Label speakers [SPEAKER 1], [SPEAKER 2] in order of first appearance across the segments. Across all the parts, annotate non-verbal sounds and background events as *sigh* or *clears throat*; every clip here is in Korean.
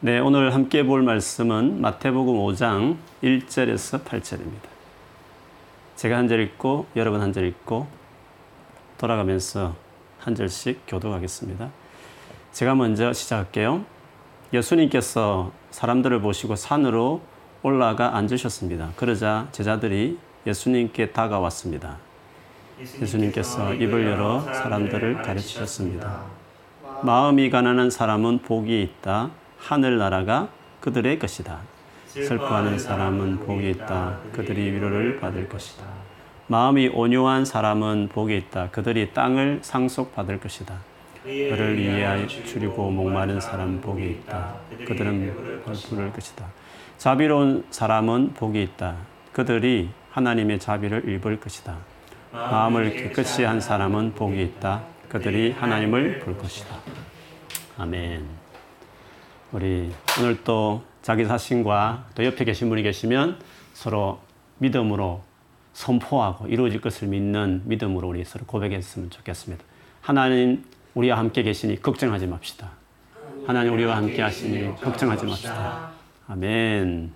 [SPEAKER 1] 네, 오늘 함께 볼 말씀은 마태복음 5장 1절에서 8절입니다. 제가 한 절 읽고 여러분 한 절 읽고 돌아가면서 한 절씩 교도하겠습니다. 제가 먼저 시작할게요. 예수님께서 사람들을 보시고 산으로 올라가 앉으셨습니다. 그러자 제자들이 예수님께 다가왔습니다. 예수님께서 입을 열어 사람들을 가르치셨습니다. 마음이 가난한 사람은 복이 있다. 하늘나라가 그들의 것이다. 슬퍼하는 사람은 복이 있다. 그들이 위로를 받을 것이다. 마음이 온유한 사람은 복이 있다. 그들이 땅을 상속받을 것이다. 그를 이해하여 줄이고 목마른 사람 복이 있다. 그들은 부를 것이다. 자비로운 사람은 복이 있다. 그들이 하나님의 자비를 입을 것이다. 마음을 깨끗이 한 사람은 복이 있다. 그들이 하나님을 볼 것이다. 아멘. 우리 오늘 또 자기 자신과 또 옆에 계신 분이 계시면 서로 믿음으로 선포하고 이루어질 것을 믿는 믿음으로 우리 서로 고백했으면 좋겠습니다. 하나님 우리와 함께 계시니 걱정하지 맙시다. 하나님 우리와 함께 하시니 걱정하지 맙시다. 아멘.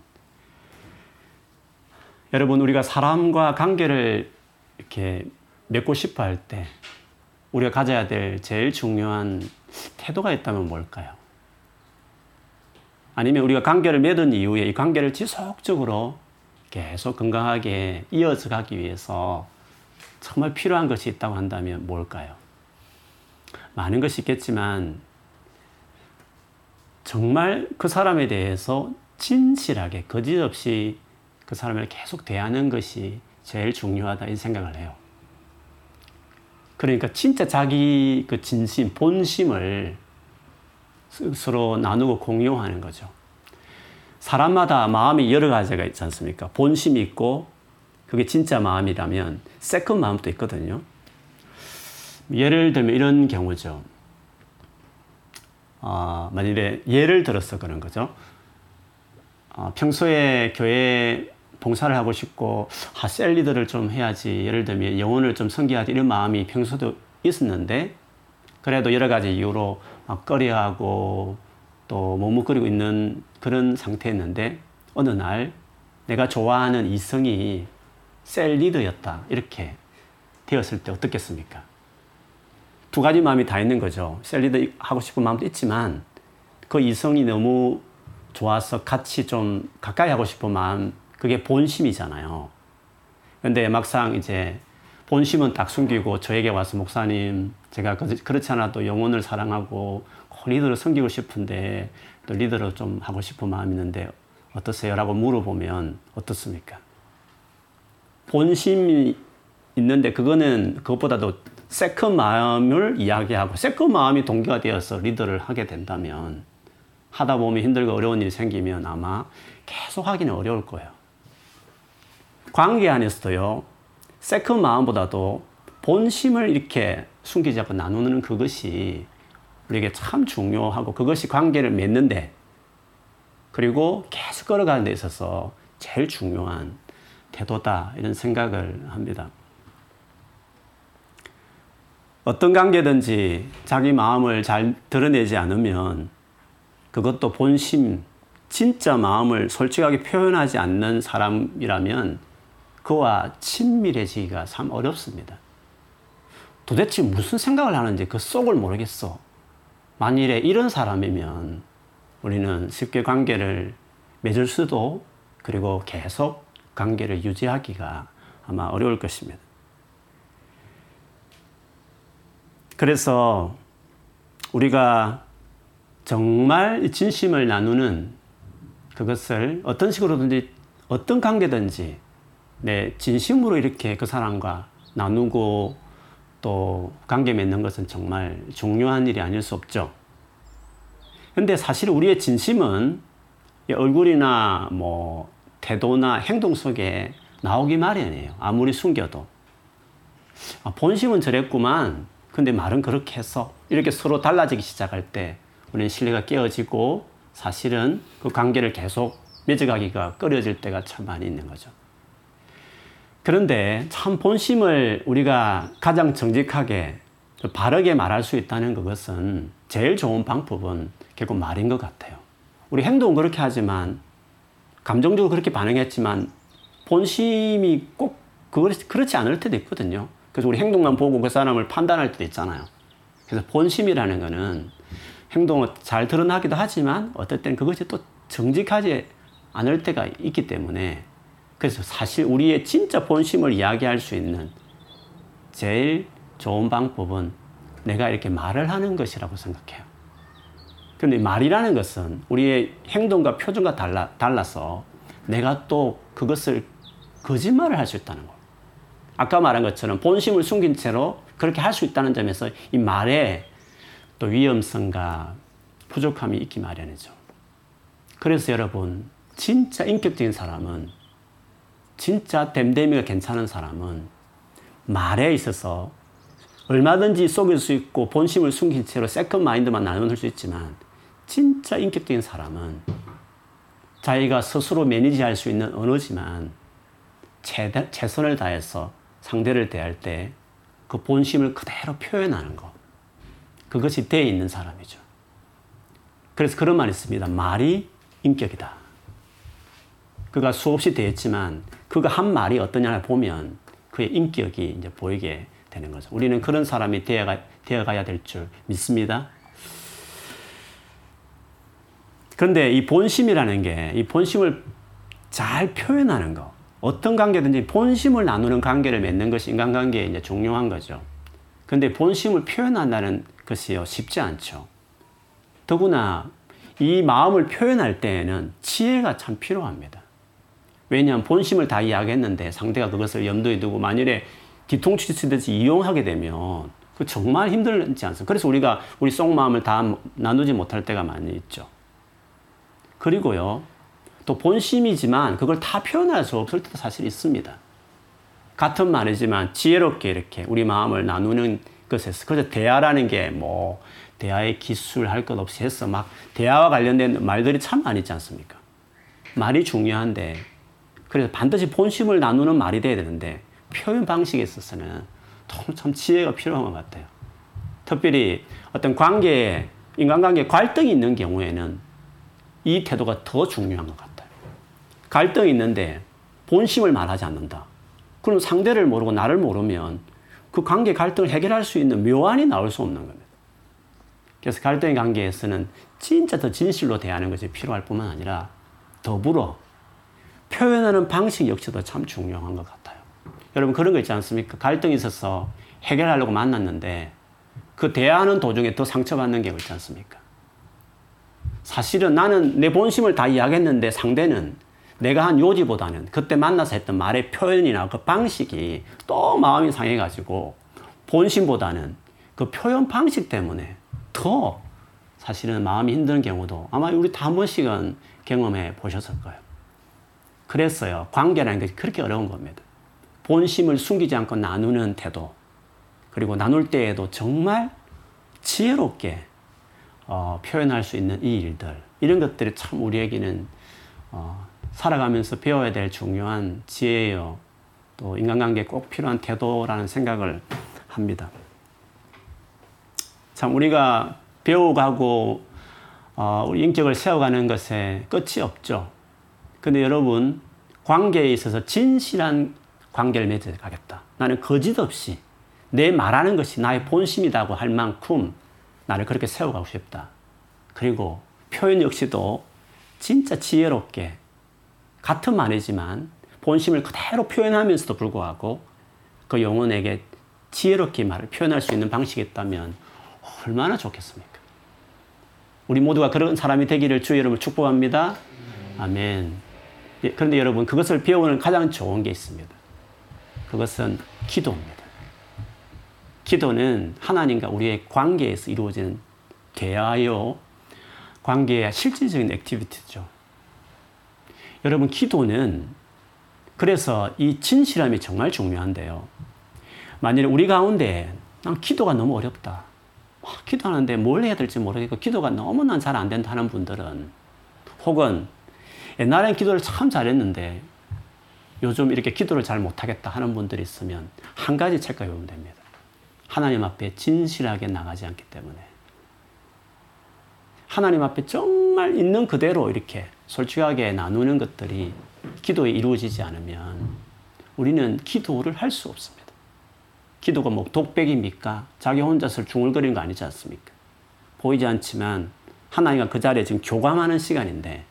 [SPEAKER 1] 여러분 우리가 사람과 관계를 이렇게 맺고 싶어 할 때 우리가 가져야 될 제일 중요한 태도가 있다면 뭘까요? 아니면 우리가 관계를 맺은 이후에 이 관계를 지속적으로 계속 건강하게 이어져 가기 위해서 정말 필요한 것이 있다고 한다면 뭘까요? 많은 것이 있겠지만 정말 그 사람에 대해서 진실하게 거짓없이 그 사람을 계속 대하는 것이 제일 중요하다 이 생각을 해요. 그러니까 진짜 자기 그 진심, 본심을 서로 나누고 공유하는 거죠. 사람마다 마음이 여러 가지가 있지 않습니까? 본심이 있고 그게 진짜 마음이라면 second 마음도 있거든요. 예를 들면 이런 경우죠. 아, 만일에 예를 들어서 그런 거죠. 아, 평소에 교회 봉사를 하고 싶고 아, 셀리더를 좀 해야지. 예를 들면 영혼을 좀 섬겨야지 이런 마음이 평소도 있었는데 그래도 여러 가지 이유로 막 꺼려하고 또 머뭇거리고 있는 그런 상태였는데 어느 날 내가 좋아하는 이성이 셀 리더였다 이렇게 되었을 때 어떻겠습니까? 두 가지 마음이 다 있는 거죠. 셀 리더 하고 싶은 마음도 있지만 그 이성이 너무 좋아서 같이 좀 가까이 하고 싶은 마음 그게 본심이잖아요. 근데 막상 이제 본심은 딱 숨기고 저에게 와서 목사님 제가 그렇지 않아도 영혼을 사랑하고 리더를 섬기고 싶은데 또 리더를 좀 하고 싶은 마음이 있는데 어떠세요? 라고 물어보면 어떻습니까? 본심이 있는데 그거는 그것보다도 second 마음을 이야기하고 second 마음이 동기가 되어서 리더를 하게 된다면 하다 보면 힘들고 어려운 일이 생기면 아마 계속 하기는 어려울 거예요. 관계 안에서도요, second 마음보다도 본심을 이렇게 숨기지 않고 나누는 그것이 우리에게 참 중요하고 그것이 관계를 맺는데 그리고 계속 걸어가는 데 있어서 제일 중요한 태도다 이런 생각을 합니다. 어떤 관계든지 자기 마음을 잘 드러내지 않으면 그것도 본심, 진짜 마음을 솔직하게 표현하지 않는 사람이라면 그와 친밀해지기가 참 어렵습니다. 도대체 무슨 생각을 하는지 그 속을 모르겠어. 만일에 이런 사람이면 우리는 쉽게 관계를 맺을 수도 그리고 계속 관계를 유지하기가 아마 어려울 것입니다. 그래서 우리가 정말 진심을 나누는 그것을 어떤 식으로든지 어떤 관계든지 내 진심으로 이렇게 그 사람과 나누고 또 관계 맺는 것은 정말 중요한 일이 아닐 수 없죠. 근데 사실 우리의 진심은 얼굴이나 뭐 태도나 행동 속에 나오기 마련이에요. 아무리 숨겨도. 아, 본심은 저랬구만. 근데 말은 그렇게 했어. 이렇게 서로 달라지기 시작할 때 우리는 신뢰가 깨어지고 사실은 그 관계를 계속 맺어가기가 꺼려질 때가 참 많이 있는 거죠. 그런데 참 본심을 우리가 가장 정직하게 바르게 말할 수 있다는 것은 제일 좋은 방법은 결국 말인 것 같아요. 우리 행동은 그렇게 하지만 감정적으로 그렇게 반응했지만 본심이 꼭 그렇지 않을 때도 있거든요. 그래서 우리 행동만 보고 그 사람을 판단할 때도 있잖아요. 그래서 본심이라는 거는 행동을 잘 드러나기도 하지만 어떨 땐 그것이 또 정직하지 않을 때가 있기 때문에 그래서 사실 우리의 진짜 본심을 이야기할 수 있는 제일 좋은 방법은 내가 이렇게 말을 하는 것이라고 생각해요. 그런데 말이라는 것은 우리의 행동과 표정과 달라, 달라서 내가 또 그것을 거짓말을 할 수 있다는 거. 아까 말한 것처럼 본심을 숨긴 채로 그렇게 할 수 있다는 점에서 이 말에 또 위험성과 부족함이 있기 마련이죠. 그래서 여러분, 진짜 인격적인 사람은, 진짜 됨됨이가 괜찮은 사람은 말에 있어서 얼마든지 속일 수 있고 본심을 숨긴 채로 second mind만 나눌 수 있지만 진짜 인격적인 사람은 자기가 스스로 manage할 수 있는 언어지만 최대, 최선을 다해서 상대를 대할 때 그 본심을 그대로 표현하는 것. 그것이 돼 있는 사람이죠. 그래서 그런 말이 있습니다. 말이 인격이다. 그가 수없이 되었지만 그가 한 말이 어떠냐를 보면 그의 인격이 이제 보이게 되는 거죠. 우리는 그런 사람이 되어가, 되어가야 될 줄 믿습니다. 그런데 이 본심이라는 게 이 본심을 잘 표현하는 거. 어떤 관계든지 본심을 나누는 관계를 맺는 것이 인간관계에 이제 중요한 거죠. 근데 본심을 표현한다는 것이요, 쉽지 않죠. 더구나 이 마음을 표현할 때에는 지혜가 참 필요합니다. 왜냐하면 본심을 다 이야기했는데 상대가 그것을 염두에 두고 만일에 뒤통수 치듯이 이용하게 되면 그 정말 힘들지 않습니까? 그래서 우리가 우리 속마음을 다 나누지 못할 때가 많이 있죠. 그리고요, 또 본심이지만 그걸 다 표현할 수 없을 때도 사실 있습니다. 같은 말이지만 지혜롭게 이렇게 우리 마음을 나누는 것에서 그래서 대화라는 게 뭐 대화의 기술 할 것 없이 해서 막 대화와 관련된 말들이 참 많이 있지 않습니까? 말이 중요한데 그래서 반드시 본심을 나누는 말이 돼야 되는데 표현 방식에 있어서는 참 지혜가 필요한 것 같아요. 특별히 어떤 관계에 인간관계에 갈등이 있는 경우에는 이 태도가 더 중요한 것 같아요. 갈등이 있는데 본심을 말하지 않는다. 그럼 상대를 모르고 나를 모르면 그 관계 갈등을 해결할 수 있는 묘안이 나올 수 없는 겁니다. 그래서 갈등의 관계에서는 진짜 더 진실로 대하는 것이 필요할 뿐만 아니라 더불어 표현하는 방식 역시도 참 중요한 것 같아요. 여러분 그런 거 있지 않습니까? 갈등이 있어서 해결하려고 만났는데 그 대화하는 도중에 더 상처받는 경우 있지 않습니까? 사실은 나는 내 본심을 다 이야기했는데 상대는 내가 한 요지보다는 그때 만나서 했던 말의 표현이나 그 방식이 또 마음이 상해가지고 본심보다는 그 표현 방식 때문에 더 사실은 마음이 힘든 경우도 아마 우리 다 한 번씩은 경험해 보셨을 거예요. 그랬어요. 관계라는 것이 그렇게 어려운 겁니다. 본심을 숨기지 않고 나누는 태도, 그리고 나눌 때에도 정말 지혜롭게 어, 표현할 수 있는 이 일들 이런 것들이 참 우리에게는 어, 살아가면서 배워야 될 중요한 지혜요 또 인간관계에 꼭 필요한 태도라는 생각을 합니다. 참 우리가 배워가고 어, 우리 인격을 세워가는 것에 끝이 없죠. 근데 여러분 관계에 있어서 진실한 관계를 맺어가겠다. 나는 거짓 없이 내 말하는 것이 나의 본심이라고 할 만큼 나를 그렇게 세워가고 싶다. 그리고 표현 역시도 진짜 지혜롭게 같은 말이지만 본심을 그대로 표현하면서도 불구하고 그 영혼에게 지혜롭게 말을 표현할 수 있는 방식이 있다면 얼마나 좋겠습니까? 우리 모두가 그런 사람이 되기를 주 여러분을 축복합니다. 아멘. 예, 그런데 여러분 그것을 배우는 가장 좋은 게 있습니다. 그것은 기도입니다. 기도는 하나님과 우리의 관계에서 이루어지는 대화요, 관계의 실질적인 액티비티죠. 여러분, 기도는 그래서 이 진실함이 정말 중요한데요. 만일 우리 가운데 난 기도가 너무 어렵다. 기도하는데 뭘 해야 될지 모르겠고 기도가 너무 난 잘 안 된다 하는 분들은 혹은 옛날엔 기도를 참 잘했는데 요즘 이렇게 기도를 잘 못하겠다 하는 분들이 있으면 한 가지 배우면 됩니다. 하나님 앞에 진실하게 나가지 않기 때문에 하나님 앞에 정말 있는 그대로 이렇게 솔직하게 나누는 것들이 기도에 이루어지지 않으면 우리는 기도를 할 수 없습니다. 기도가 뭐 독백입니까? 자기 혼자서 중얼거리는 거 아니지 않습니까? 보이지 않지만 하나님과 그 자리에 지금 교감하는 시간인데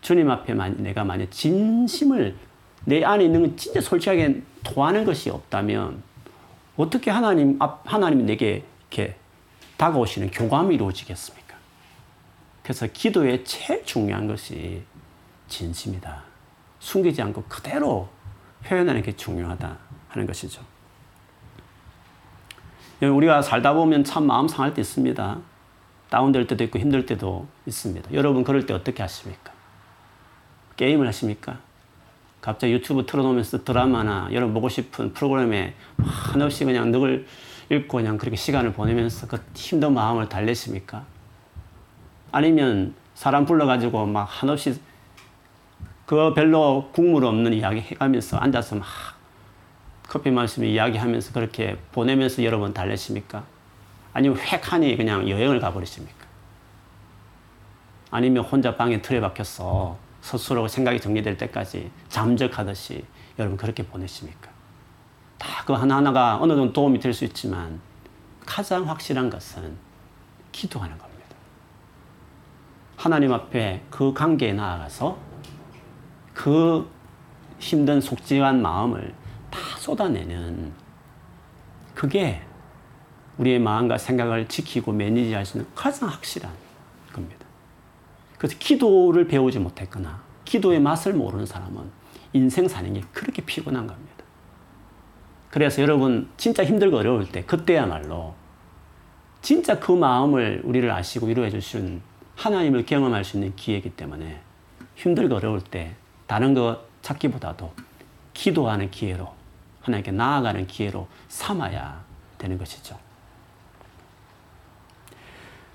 [SPEAKER 1] 주님 앞에 내가 만약 진심을 내 안에 있는 건 진짜 솔직하게 토하는 것이 없다면 어떻게 하나님 앞 하나님이 내게 이렇게 다가오시는 교감이 이루어지겠습니까? 그래서 기도에 제일 중요한 것이 진심이다. 숨기지 않고 그대로 표현하는 게 중요하다 하는 것이죠. 우리가 살다 보면 참 마음 상할 때 있습니다. 다운될 때도 있고 힘들 때도 있습니다. 여러분 그럴 때 어떻게 하십니까? 게임을 하십니까? 갑자기 유튜브 틀어놓으면서 드라마나 여러분 보고 싶은 프로그램에 한없이 그냥 늑을 읽고 그냥 그렇게 시간을 보내면서 그 힘든 마음을 달래십니까? 아니면 사람 불러가지고 막 한없이 그 별로 국물 없는 이야기 해가면서 앉아서 막 커피 마시며 이야기하면서 그렇게 보내면서 여러분 달래십니까? 아니면 획하니 그냥 여행을 가버리십니까? 아니면 혼자 방에 틀에 박혀서 스스로 생각이 정리될 때까지 잠적하듯이 여러분 그렇게 보내십니까? 다 그 하나하나가 어느 정도 도움이 될 수 있지만 가장 확실한 것은 기도하는 겁니다. 하나님 앞에 그 관계에 나아가서 그 힘든 속죄한 마음을 다 쏟아내는 그게 우리의 마음과 생각을 지키고 매니지할 수 있는 가장 확실한. 그래서 기도를 배우지 못했거나 기도의 맛을 모르는 사람은 인생 사는 게 그렇게 피곤한 겁니다. 그래서 여러분 진짜 힘들고 어려울 때 그때야말로 진짜 그 마음을 우리를 아시고 위로해 주신 하나님을 경험할 수 있는 기회이기 때문에 힘들고 어려울 때 다른 것 찾기보다도 기도하는 기회로 하나님께 나아가는 기회로 삼아야 되는 것이죠.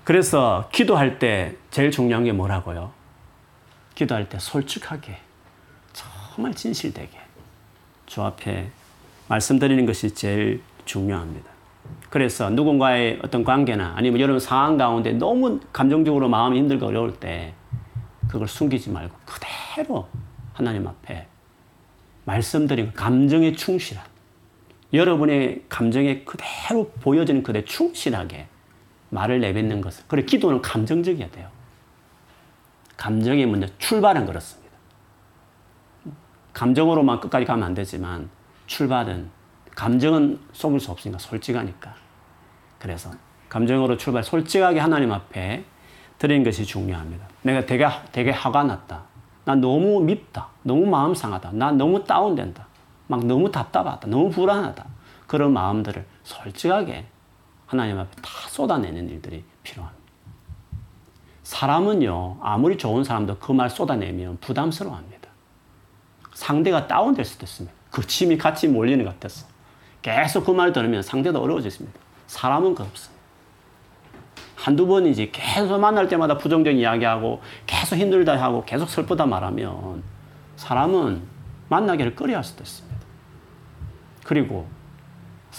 [SPEAKER 1] 그래서 기도할 때 제일 중요한 게 뭐라고요? 기도할 때 솔직하게 정말 진실되게 주 앞에 말씀드리는 것이 제일 중요합니다. 그래서 누군가의 어떤 관계나 아니면 여러분 상황 가운데 너무 감정적으로 마음이 힘들고 어려울 때 그걸 숨기지 말고 그대로 하나님 앞에 말씀드린 감정에 충실한 여러분의 감정에 그대로 보여지는 그대 충실하게 말을 내뱉는 것을 그래 기도는 감정적이어야 돼요. 감정이 먼저 출발은 그렇습니다. 감정으로만 끝까지 가면 안 되지만 출발은 감정은 속일 수 없으니까 솔직하니까 그래서 감정으로 출발 솔직하게 하나님 앞에 드리는 것이 중요합니다. 내가 되게 되게 화가 났다. 나 너무 밉다. 너무 마음 상하다. 나 너무 다운된다. 막 너무 답답하다. 너무 불안하다. 그런 마음들을 솔직하게 하나님 앞에 다 쏟아내는 일들이 필요합니다. 사람은요, 아무리 좋은 사람도 그 말 쏟아내면 부담스러워합니다. 상대가 다운될 수도 있습니다. 그 침이 같이 몰리는 것 같아서. 계속 그말 들으면 상대도 어려워졌습니다. 사람은 그렇습니다. 한두 번이지 계속 만날 때마다 부정적인 이야기하고 계속 힘들다 하고 계속 슬프다 말하면 사람은 만나기를 꺼려 할 수도 있습니다. 그리고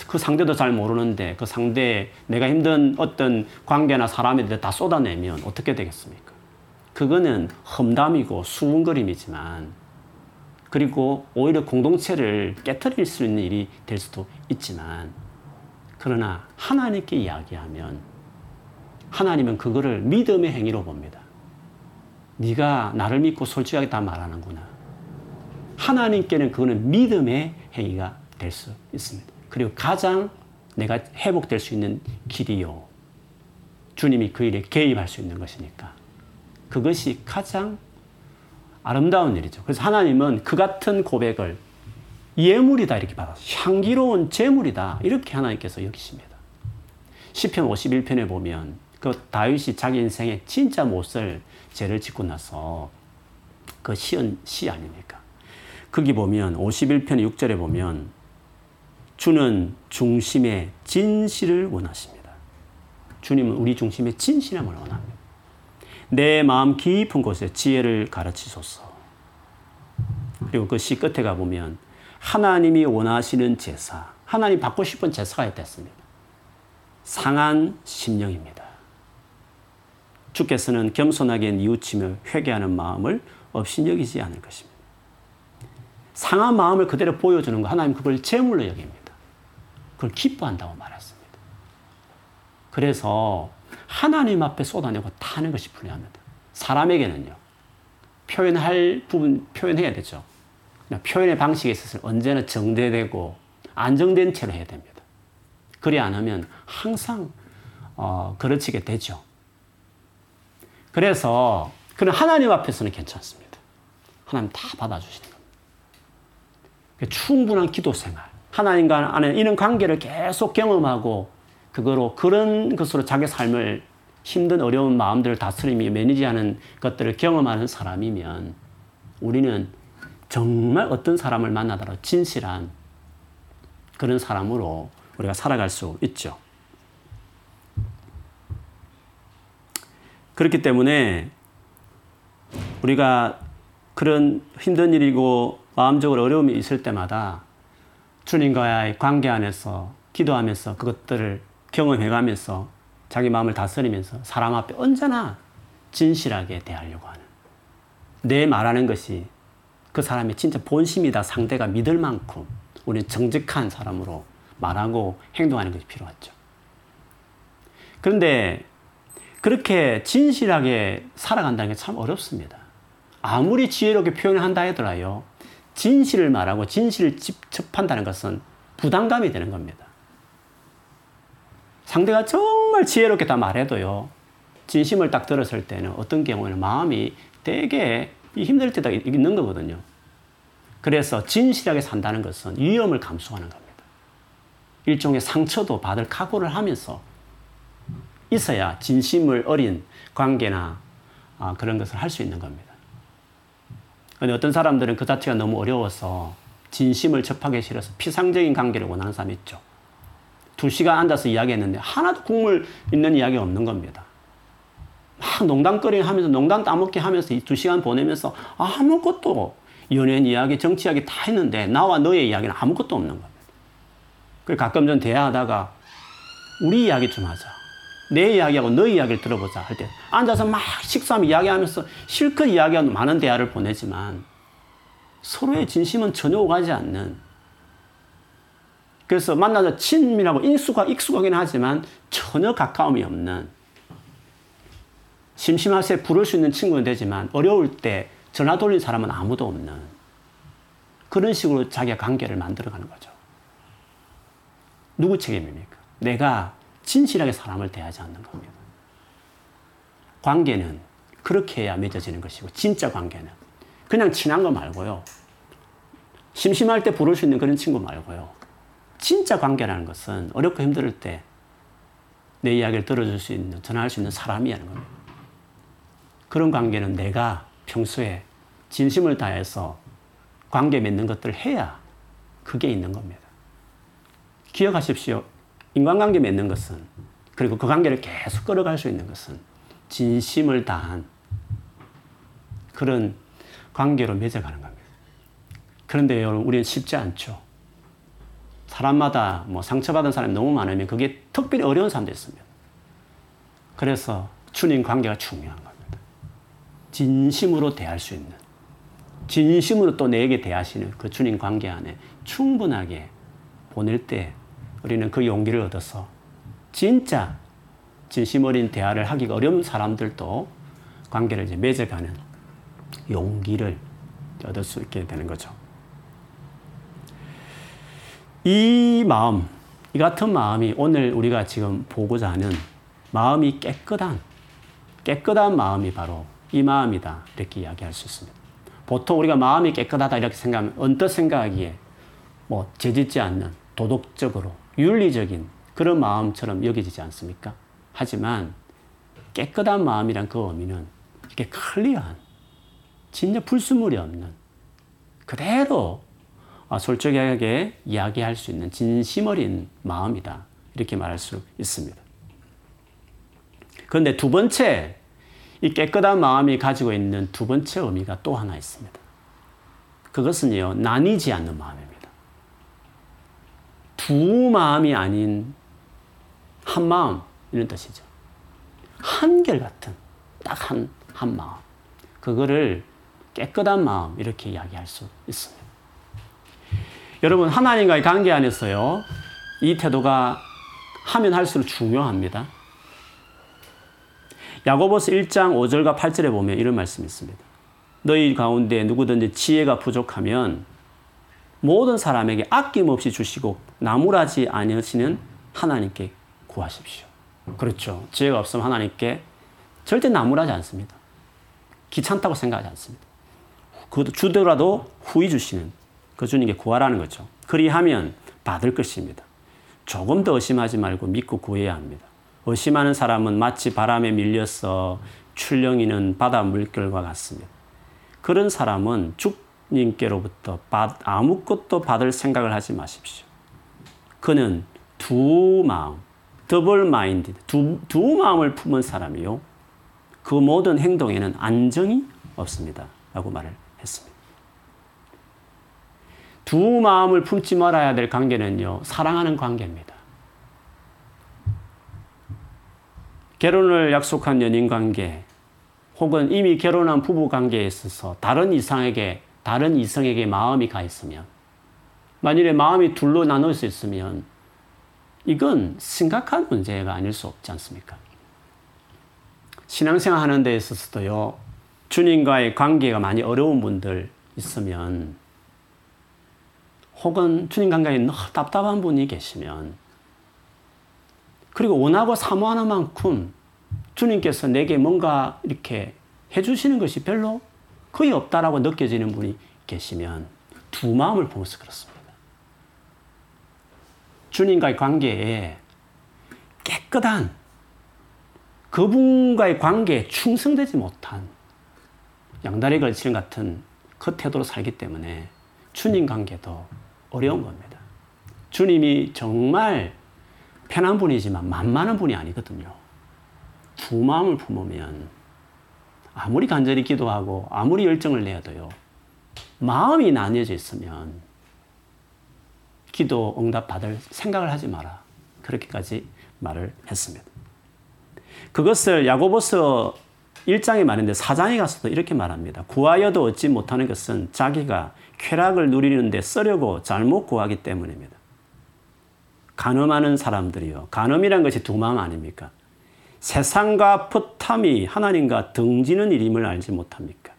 [SPEAKER 1] 그 상대도 잘 모르는데 그 상대 내가 힘든 어떤 관계나 사람에 대해 다 쏟아내면 어떻게 되겠습니까? 그거는 험담이고 수군거림이지만 그리고 오히려 공동체를 깨뜨릴 수 있는 일이 될 수도 있지만 그러나 하나님께 이야기하면 하나님은 그거를 믿음의 행위로 봅니다. 네가 나를 믿고 솔직하게 다 말하는구나. 하나님께는 그거는 믿음의 행위가 될 수 있습니다. 그리고 가장 내가 회복될 수 있는 길이요. 주님이 그 일에 개입할 수 있는 것이니까. 그것이 가장 아름다운 일이죠. 그래서 하나님은 그 같은 고백을 예물이다 이렇게 받아 향기로운 제물이다 이렇게 하나님께서 여기십니다. 시편 51편에 보면 그 다윗이 자기 인생에 진짜 못을 죄를 짓고 나서 그 시은 시 아닙니까? 거기 보면 51편 6절에 보면 주는 중심의 진실을 원하십니다. 주님은 우리 중심의 진실함을 원합니다. 내 마음 깊은 곳에 지혜를 가르치소서. 그리고 그 시 끝에 가보면 하나님이 원하시는 제사, 하나님 받고 싶은 제사가 됐습니다. 상한 심령입니다. 주께서는 겸손하게 뉘우치며 회개하는 마음을 없이 여기지 않을 것입니다. 상한 마음을 그대로 보여주는 거 하나님 그걸 제물로 여깁니다. 그걸 기뻐한다고 말했습니다. 그래서 하나님 앞에 쏟아내고 타는 것이 불리합니다. 사람에게는요. 표현할 부분 표현해야 되죠. 표현의 방식에 있어서 언제나 정제되고 안정된 채로 해야 됩니다. 그리 않으면 항상 어, 그르치게 되죠. 그래서 그는 하나님 앞에서는 괜찮습니다. 하나님 다 받아주시는 겁니다. 충분한 기도 생활, 하나님과 안에 이런 관계를 계속 경험하고 그거로 그런 것으로 자기 삶을 힘든 어려운 마음들을 다스리며 매니지하는 것들을 경험하는 사람이면 우리는 정말 어떤 사람을 만나더라도 진실한 그런 사람으로 우리가 살아갈 수 있죠. 그렇기 때문에 우리가 그런 힘든 일이고 마음적으로 어려움이 있을 때마다 주님과의 관계 안에서 기도하면서 그것들을 경험해가면서 자기 마음을 다스리면서 사람 앞에 언제나 진실하게 대하려고 하는 내 말하는 것이 그 사람의 진짜 본심이다 상대가 믿을 만큼 우리는 정직한 사람으로 말하고 행동하는 것이 필요하죠. 그런데 그렇게 진실하게 살아간다는 게 참 어렵습니다. 아무리 지혜롭게 표현을 한다 하더라요. 진실을 말하고 진실을 접한다는 것은 부담감이 되는 겁니다. 상대가 정말 지혜롭게 다 말해도요. 진심을 딱 들었을 때는 어떤 경우에는 마음이 되게 힘들 때가 있는 거거든요. 그래서 진실하게 산다는 것은 위험을 감수하는 겁니다. 일종의 상처도 받을 각오를 하면서 있어야 진심을 어린 관계나 아, 그런 것을 할 수 있는 겁니다. 근데 어떤 사람들은 그 자체가 너무 어려워서 진심을 접하기 싫어서 피상적인 관계를 원하는 사람이 있죠. 두 시간 앉아서 이야기했는데 하나도 국물 있는 이야기가 없는 겁니다. 막 농담거리 하면서 농담 따먹기 하면서 이 두 시간 보내면서 아무것도 연예인 이야기, 정치 이야기 다 했는데 나와 너의 이야기는 아무것도 없는 겁니다. 그래서 가끔 전 대화하다가 우리 이야기 좀 하자. 내 이야기하고 너 이야기를 들어보자 할 때 앉아서 막 식사하며 이야기하면서 실컷 이야기하는 많은 대화를 보내지만 서로의 진심은 전혀 오가지 않는 그래서 만나서 친밀하고 인수가 익숙하긴 하지만 전혀 가까움이 없는 심심할 때 부를 수 있는 친구는 되지만 어려울 때 전화 돌린 사람은 아무도 없는 그런 식으로 자기가 관계를 만들어가는 거죠. 누구 책임입니까? 내가 진실하게 사람을 대하지 않는 겁니다. 관계는 그렇게 해야 맺어지는 것이고, 진짜 관계는. 그냥 친한 거 말고요. 심심할 때 부를 수 있는 그런 친구 말고요. 진짜 관계라는 것은 어렵고 힘들 때 내 이야기를 들어줄 수 있는, 전화할 수 있는 사람이라는 겁니다. 그런 관계는 내가 평소에 진심을 다해서 관계 맺는 것들을 해야 그게 있는 겁니다. 기억하십시오. 인간관계 맺는 것은 그리고 그 관계를 계속 끌어갈 수 있는 것은 진심을 다한 그런 관계로 맺어가는 겁니다. 그런데 여러분, 우리는 쉽지 않죠. 사람마다 뭐 상처받은 사람이 너무 많으면 그게 특별히 어려운 사람도 있습니다. 그래서 주님 관계가 중요한 겁니다. 진심으로 대할 수 있는, 진심으로 또 내게 대하시는 그 주님 관계 안에 충분하게 보낼 때 우리는 그 용기를 얻어서 진짜 진심 어린 대화를 하기가 어려운 사람들도 관계를 이제 맺어가는 용기를 얻을 수 있게 되는 거죠. 이 마음, 이 같은 마음이 오늘 우리가 지금 보고자 하는 마음이 깨끗한, 깨끗한 마음이 바로 이 마음이다. 이렇게 이야기할 수 있습니다. 보통 우리가 마음이 깨끗하다 이렇게 생각하면 언뜻 생각하기에 뭐 죄짓지 않는 도덕적으로 윤리적인 그런 마음처럼 여겨지지 않습니까? 하지만 깨끗한 마음이란 그 의미는 이렇게 클리어한, 진짜 불순물이 없는, 그대로 아, 솔직하게 이야기할 수 있는 진심 어린 마음이다. 이렇게 말할 수 있습니다. 그런데 두 번째, 이 깨끗한 마음이 가지고 있는 두 번째 의미가 또 하나 있습니다. 그것은요, 나뉘지 않는 마음입니다. 두 마음이 아닌 한 마음, 이런 뜻이죠. 한결같은, 딱 한, 한 마음. 그거를 깨끗한 마음, 이렇게 이야기할 수 있습니다. 여러분, 하나님과의 관계 안에서요, 이 태도가 하면 할수록 중요합니다. 야고보스 1장 5절과 8절에 보면 이런 말씀이 있습니다. 너희 가운데 누구든지 지혜가 부족하면 모든 사람에게 아낌없이 주시고 나무라지 아니하시는 하나님께 구하십시오. 그렇죠. 지혜가 없으면 하나님께 절대 나무라지 않습니다. 귀찮다고 생각하지 않습니다. 그것도 주더라도 후히 주시는 그 주님께 구하라는 거죠. 그리하면 받을 것입니다. 조금 더 의심하지 말고 믿고 구해야 합니다. 의심하는 사람은 마치 바람에 밀려서 출렁이는 바다 물결과 같습니다. 그런 사람은 주님께로부터 아무것도 받을 생각을 하지 마십시오. 그는 두 마음, 더블 마인드, 두, 두 마음을 품은 사람이요. 그 모든 행동에는 안정이 없습니다. 라고 말을 했습니다. 두 마음을 품지 말아야 될 관계는요, 사랑하는 관계입니다. 결혼을 약속한 연인 관계, 혹은 이미 결혼한 부부 관계에 있어서 다른 이상에게, 다른 이성에게 마음이 가 있으면, 만일에 마음이 둘로 나눌 수 있으면, 이건 심각한 문제가 아닐 수 없지 않습니까? 신앙생활 하는 데 있어서도요, 주님과의 관계가 많이 어려운 분들 있으면, 혹은 주님 관계에 너무 답답한 분이 계시면, 그리고 원하고 사모하는 만큼 주님께서 내게 뭔가 이렇게 해주시는 것이 별로 거의 없다라고 느껴지는 분이 계시면 두 마음을 보면서 그렇습니다. 주님과의 관계에 깨끗한 그분과의 관계에 충성되지 못한 양다리 걸치는 같은 그 태도로 살기 때문에 주님 관계도 어려운 겁니다. 주님이 정말 편한 분이지만 만만한 분이 아니거든요. 두 마음을 품으면 아무리 간절히 기도하고 아무리 열정을 내어도요. 마음이 나뉘어져 있으면 기도 응답 받을 생각을 하지 마라. 그렇게까지 말을 했습니다. 그것을 야고보서 1장에 말했는데 4장에 가서도 이렇게 말합니다. 구하여도 얻지 못하는 것은 자기가 쾌락을 누리는데 쓰려고 잘못 구하기 때문입니다. 간음하는 사람들이요. 간음이란 것이 두 마음 아닙니까? 세상과 풋함이 하나님과 등지는 일임을 알지 못합니까?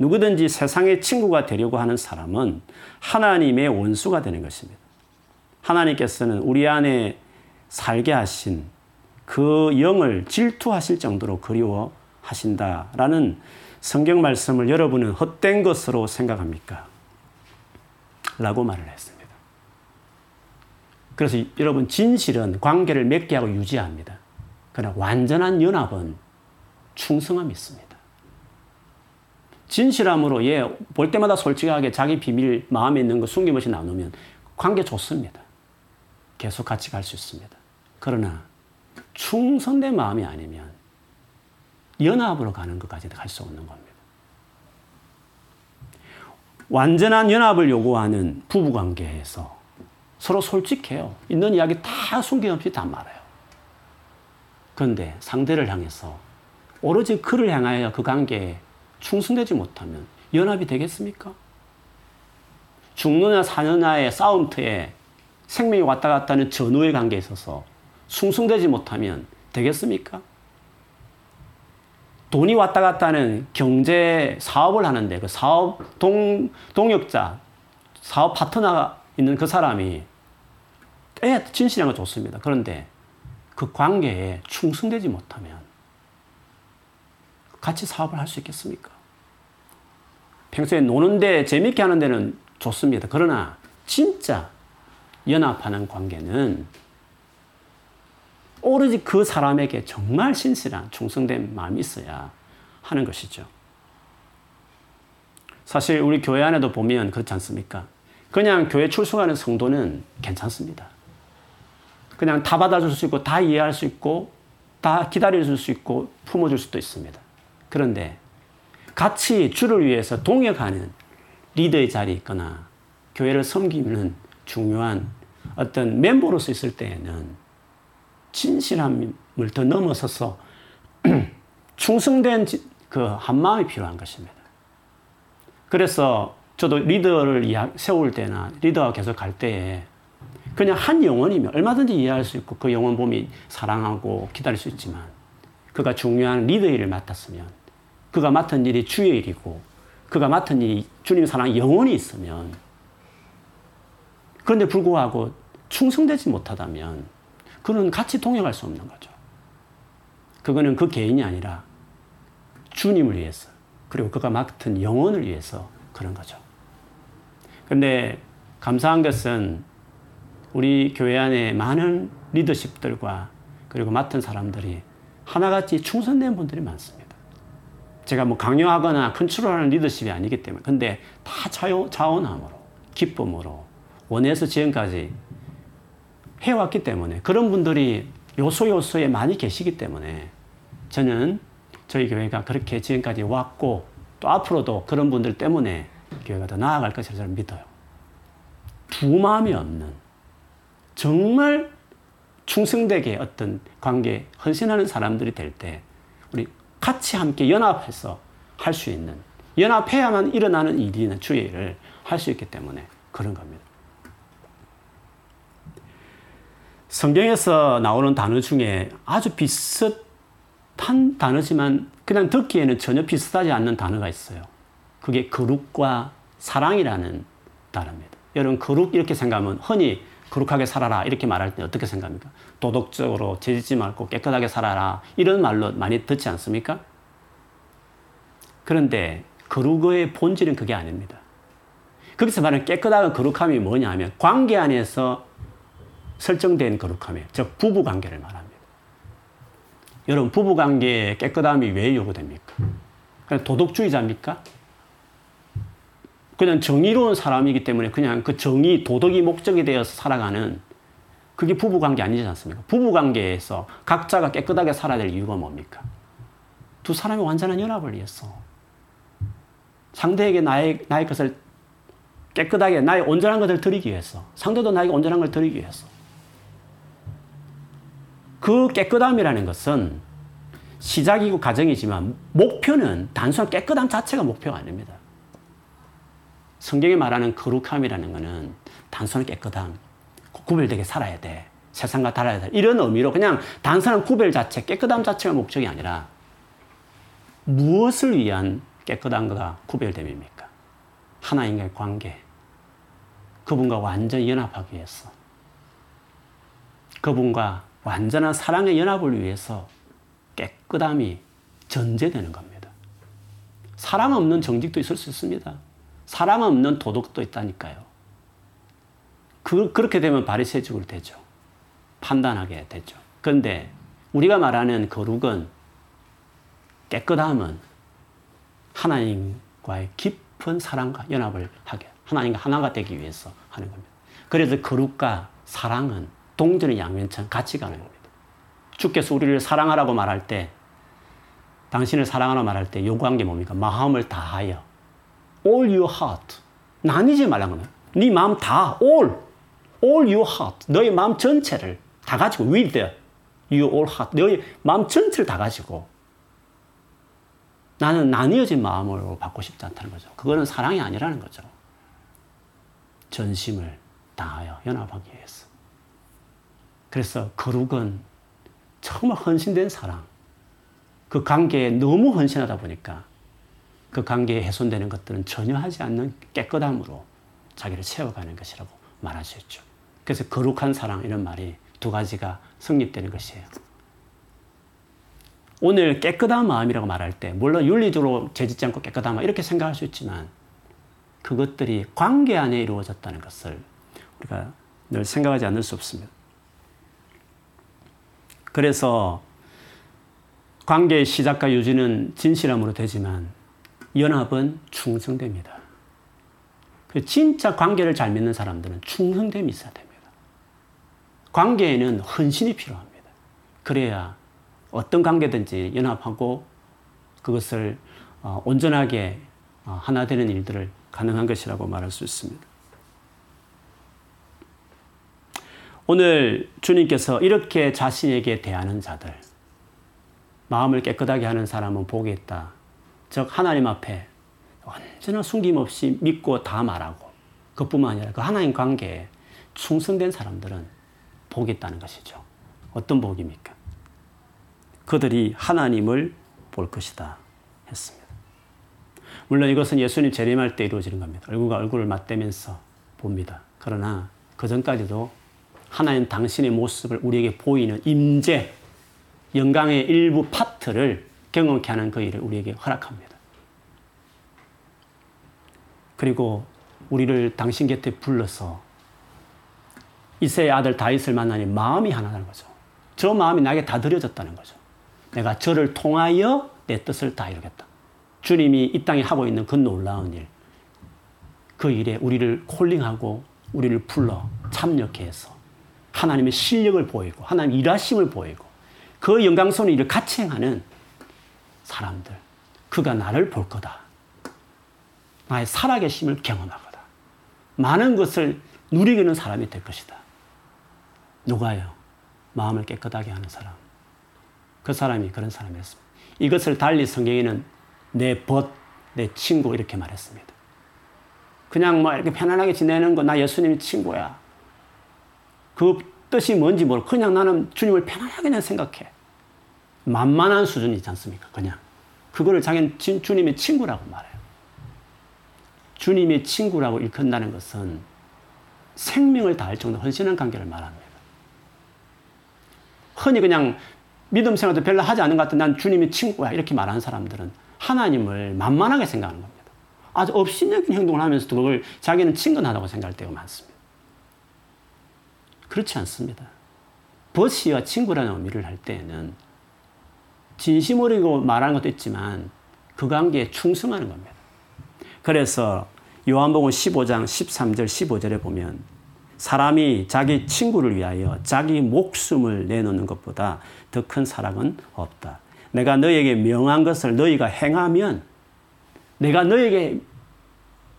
[SPEAKER 1] 누구든지 세상의 친구가 되려고 하는 사람은 하나님의 원수가 되는 것입니다. 하나님께서는 우리 안에 살게 하신 그 영을 질투하실 정도로 그리워 하신다라는 성경 말씀을 여러분은 헛된 것으로 생각합니까? 라고 말을 했습니다. 그래서 여러분 진실은 관계를 맺게 하고 유지합니다. 그러나 완전한 연합은 충성함이 있습니다. 진실함으로 예, 볼 때마다 솔직하게 자기 비밀 마음에 있는 거 숨김없이 나누면 관계 좋습니다. 계속 같이 갈 수 있습니다. 그러나 충성된 마음이 아니면 연합으로 가는 것까지도 갈 수 없는 겁니다. 완전한 연합을 요구하는 부부 관계에서 서로 솔직해요. 있는 이야기 다 숨김없이 다 말해요. 그런데 상대를 향해서 오로지 그를 향하여 그 관계에 충성되지 못하면 연합이 되겠습니까? 죽느냐 사느냐의 싸움터에 생명이 왔다 갔다 하는 전후의 관계에 있어서 충성되지 못하면 되겠습니까? 돈이 왔다 갔다 하는 경제 사업을 하는데 그 사업 동, 동역자, 사업 파트너가 있는 그 사람이 예, 진실한 건 좋습니다. 그런데 그 관계에 충성되지 못하면 같이 사업을 할 수 있겠습니까? 평소에 노는데 재밌게 하는 데는 좋습니다. 그러나 진짜 연합하는 관계는 오로지 그 사람에게 정말 신실한 충성된 마음이 있어야 하는 것이죠. 사실 우리 교회 안에도 보면 그렇지 않습니까? 그냥 교회 출석하는 성도는 괜찮습니다. 그냥 다 받아줄 수 있고 다 이해할 수 있고 다 기다려줄 수 있고 품어줄 수도 있습니다. 그런데 같이 주를 위해서 동역하는 리더의 자리에 있거나 교회를 섬기는 중요한 어떤 멤버로서 있을 때에는 진실함을 더 넘어서서 *clears throat* 충성된 그 한마음이 필요한 것입니다. 그래서 저도 리더를 세울 때나 리더가 계속 갈 때에 그냥 한 영혼이면 얼마든지 이해할 수 있고 그 영혼 봄이 사랑하고 기다릴 수 있지만 그가 중요한 리더 일을 맡았으면 그가 맡은 일이 주의 일이고 그가 맡은 일이 주님 사랑 영혼이 있으면 그런데 불구하고 충성되지 못하다면 그는 같이 동행할 수 없는 거죠. 그거는 그 개인이 아니라 주님을 위해서 그리고 그가 맡은 영혼을 위해서 그런 거죠. 근데 감사한 것은 우리 교회 안에 많은 리더십들과 그리고 맡은 사람들이 하나같이 충성된 분들이 많습니다. 제가 뭐 강요하거나 컨트롤하는 리더십이 아니기 때문에 근데 다 자원함으로 기쁨으로 원해서 지금까지 해왔기 때문에 그런 분들이 요소 요소에 많이 계시기 때문에 저는 저희 교회가 그렇게 지금까지 왔고 또 앞으로도 그런 분들 때문에 교회가 더 나아갈 것이라 저는 믿어요. 두 마음이 없는 정말 충성되게 어떤 관계 헌신하는 사람들이 될 때 우리 같이 함께 연합해서 할 수 있는 연합해야만 일어나는 일이는 주의 일을 할수 있기 때문에 그런 겁니다. 성경에서 나오는 단어 중에 아주 비슷한 단어지만 그냥 듣기에는 전혀 비슷하지 않는 단어가 있어요. 그게 거룩과 사랑이라는 단어입니다. 여러분, 거룩 이렇게 생각하면 흔히 거룩하게 살아라 이렇게 말할 때 어떻게 생각합니까? 도덕적으로 죄짓지 말고 깨끗하게 살아라 이런 말로 많이 듣지 않습니까? 그런데 거룩의 본질은 그게 아닙니다. 거기서 말하는 깨끗하고 거룩함이 뭐냐 하면 관계 안에서 설정된 거룩함이에요. 즉 부부 관계를 말합니다. 여러분 부부 관계의 깨끗함이 왜 요구됩니까? 그냥 도덕주의자입니까? 그냥 정의로운 사람이기 때문에 그냥 그 정의, 도덕이 목적이 되어서 살아가는 그게 부부 관계 아니지 않습니까? 부부 관계에서 각자가 깨끗하게 살아야 될 이유가 뭡니까? 두 사람이 완전한 연합을 위해서 상대에게 나의, 나의 것을 깨끗하게 나의 온전한 것을 드리기 위해서 상대도 나에게 온전한 걸 드리기 위해서 그 깨끗함이라는 것은 시작이고 과정이지만 목표는 단순한 깨끗함 자체가 목표가 아닙니다. 성경이 말하는 거룩함이라는 것은 단순한 깨끗함, 구별되게 살아야 돼. 세상과 달라야 돼. 이런 의미로 그냥 단순한 구별 자체, 깨끗함 자체가 목적이 아니라 무엇을 위한 깨끗함과 구별됨입니까? 하나님과의 관계. 그분과 완전히 연합하기 위해서. 그분과 완전한 사랑의 연합을 위해서 깨끗함이 전제되는 겁니다. 사랑 없는 정직도 있을 수 있습니다. 사랑 없는 도덕도 있다니까요. 그, 그렇게 되면 바리새적으로 되죠. 판단하게 되죠. 그런데 우리가 말하는 거룩은 깨끗함은 하나님과의 깊은 사랑과 연합을 하게 하나님과 하나가 되기 위해서 하는 겁니다. 그래서 거룩과 사랑은 동전의 양면처럼 같이 가는 겁니다. 주께서 우리를 사랑하라고 말할 때, 당신을 사랑하라 말할 때 요구한 게 뭡니까? 마음을 다하여. all your heart. 나뉘지 말라는 거예요. 네 마음 다, all. all your heart. 너의 마음 전체를 다 가지고, with your all heart. 너의 마음 전체를 다 가지고. 나는 나뉘어진 마음으로 받고 싶지 않다는 거죠. 그거는 사랑이 아니라는 거죠. 전심을 다하여 연합하기 위해서. 그래서 거룩은 정말 헌신된 사랑. 그 관계에 너무 헌신하다 보니까 그 관계에 훼손되는 것들은 전혀 하지 않는 깨끗함으로 자기를 채워가는 것이라고 말할 수 있죠. 그래서 거룩한 사랑 이런 말이 두 가지가 성립되는 것이에요. 오늘 깨끗한 마음이라고 말할 때 물론 윤리적으로 죄짓지 않고 깨끗한 마음 이렇게 생각할 수 있지만 그것들이 관계 안에 이루어졌다는 것을 우리가 늘 생각하지 않을 수 없습니다. 그래서 관계의 시작과 유지는 진실함으로 되지만 연합은 충성됩니다. 그 진짜 관계를 잘 맺는 사람들은 충성됨이 있어야 됩니다. 관계에는 헌신이 필요합니다. 그래야 어떤 관계든지 연합하고 그것을 어, 온전하게 어, 하나 되는 일들을 가능한 것이라고 말할 수 있습니다. 오늘 주님께서 이렇게 자신에게 대하는 자들, 마음을 깨끗하게 하는 사람은 복이 있다. 즉 하나님 앞에 언제나 숨김없이 믿고 다 말하고 그뿐만 아니라 그 하나님 관계에 충성된 사람들은 복이 있다는 것이죠. 어떤 복입니까? 그들이 하나님을 볼 것이다 했습니다. 물론 이것은 예수님 재림할 때 이루어지는 겁니다. 얼굴과 얼굴을 맞대면서 봅니다. 그러나 그 전까지도 하나님 당신의 모습을 우리에게 보이는 임재, 영광의 일부 파트를 경험케 하는 그 일을 우리에게 허락합니다. 그리고 우리를 당신 곁에 불러서 이세의 아들 다윗을 만나니 마음이 하나라는 거죠. 저 마음이 나에게 다 드려졌다는 거죠. 내가 저를 통하여 내 뜻을 다 이루겠다. 주님이 이 땅에 하고 있는 그 놀라운 일, 그 일에 우리를 콜링하고 우리를 불러 참여케 해서 하나님의 실력을 보이고 하나님 일하심을 보이고 그 영광스러운 일을 같이 행하는 사람들. 그가 나를 볼 거다. 나의 살아계심을 경험하거다. 많은 것을 누리기는 사람이 될 것이다. 누가요? 마음을 깨끗하게 하는 사람. 그 사람이 그런 사람이었습니다. 이것을 달리 성경에는 내 벗, 내 친구 이렇게 말했습니다. 그냥 뭐 이렇게 편안하게 지내는 거, 나 예수님 친구야. 그 뜻이 뭔지 모르고 그냥 나는 주님을 편안하게 생각해. 만만한 수준이 있지 않습니까? 그냥. 그거를 자기는 주님의 친구라고 말해요. 주님의 친구라고 일컫는다는 것은 생명을 다할 정도 헌신한 관계를 말합니다. 흔히 그냥 믿음 생활도 별로 하지 않은 것 같은 난 주님의 친구야 이렇게 말하는 사람들은 하나님을 만만하게 생각하는 겁니다. 아주 업신여긴 행동을 하면서도 그걸 자기는 친근하다고 생각할 때가 많습니다. 그렇지 않습니다. 버시와 친구라는 의미를 할 때에는 진심으로 말하는 것도 있지만 그 관계에 충성하는 겁니다. 그래서 요한복음 15장 13절 15절에 보면 사람이 자기 친구를 위하여 자기 목숨을 내놓는 것보다 더 큰 사랑은 없다. 내가 너에게 명한 것을 너희가 행하면 내가 너에게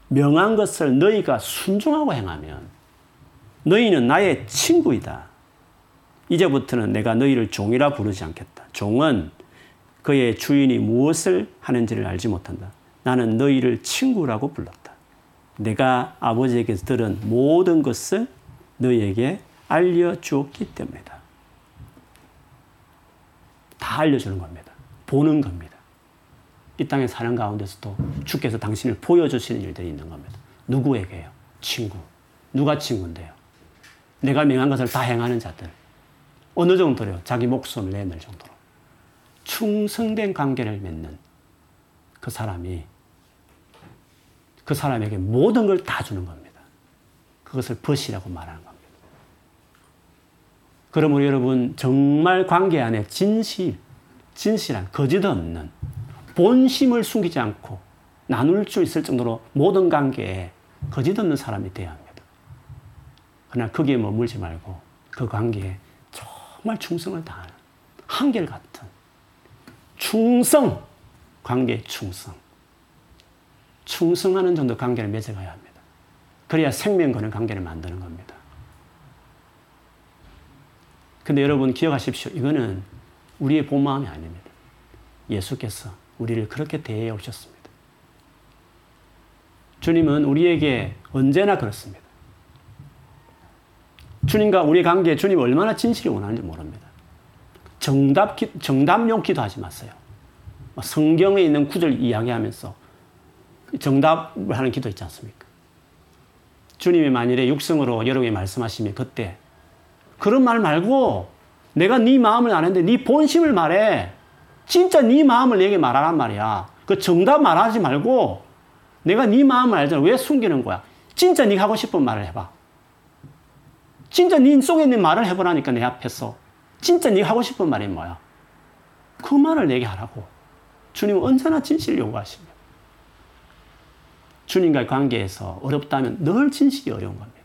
[SPEAKER 1] 명한 것을 너희가 순종하고 행하면 너희는 나의 친구이다. 이제부터는 내가 너희를 종이라 부르지 않겠다. 종은 그의 주인이 무엇을 하는지를 알지 못한다. 나는 너희를 친구라고 불렀다. 내가 아버지에게서 들은 모든 것을 너희에게 알려주었기 때문이다. 다 알려주는 겁니다. 보는 겁니다. 이 땅에 사는 가운데서도 주께서 당신을 보여주시는 일들이 있는 겁니다. 누구에게요? 친구. 누가 친구인데요? 내가 명한 것을 다 행하는 자들. 어느 정도요? 자기 목숨을 내놓을 정도로. 충성된 관계를 맺는 그 사람이 그 사람에게 모든 걸 다 주는 겁니다. 그것을 벗이라고 말하는 겁니다. 그러므로 여러분 정말 관계 안에 진실, 진실한 거짓 없는 본심을 숨기지 않고 나눌 수 있을 정도로 모든 관계에 거짓 없는 사람이 되어야 합니다. 그러나 거기에 머물지 말고 그 관계에 정말 충성을 다하는 한결같은 충성, 관계 충성. 충성하는 정도 관계를 맺어가야 합니다. 그래야 생명 거는 관계를 만드는 겁니다. 근데 여러분 기억하십시오. 이거는 우리의 본 마음이 아닙니다. 예수께서 우리를 그렇게 대해 오셨습니다. 주님은 우리에게 언제나 그렇습니다. 주님과 우리 관계에 주님 얼마나 진실이 원하는지 모릅니다. 정답, 정답용 기도하지 마세요. 성경에 있는 구절 이야기하면서 정답을 하는 기도 있지 않습니까? 주님이 만일에 육성으로 여러분이 말씀하시면 그때 그런 말 말고 내가 네 마음을 아는데 네 본심을 말해. 진짜 네 마음을 내게 말하란 말이야. 그 정답 말하지 말고 내가 네 마음을 알잖아. 왜 숨기는 거야? 진짜 네가 하고 싶은 말을 해봐. 진짜 네 속에 있는 말을 해보라니까 내 앞에서. 진짜 네가 하고 싶은 말이 뭐야? 그 말을 내게 하라고. 주님은 언제나 진실을 요구하십니다. 주님과의 관계에서 어렵다면 늘 진실이 어려운 겁니다.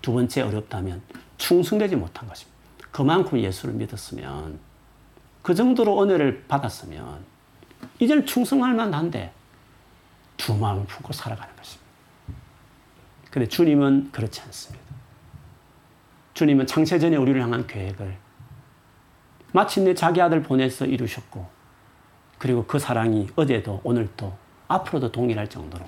[SPEAKER 1] 두 번째 어렵다면 충성되지 못한 것입니다. 그만큼 예수를 믿었으면 그 정도로 은혜를 받았으면 이제는 충성할 만한데 두 마음을 품고 살아가는 것입니다. 근데 주님은 그렇지 않습니다. 주님은 창세전에 우리를 향한 계획을 마침내 자기 아들 보내서 이루셨고 그리고 그 사랑이 어제도 오늘도 앞으로도 동일할 정도로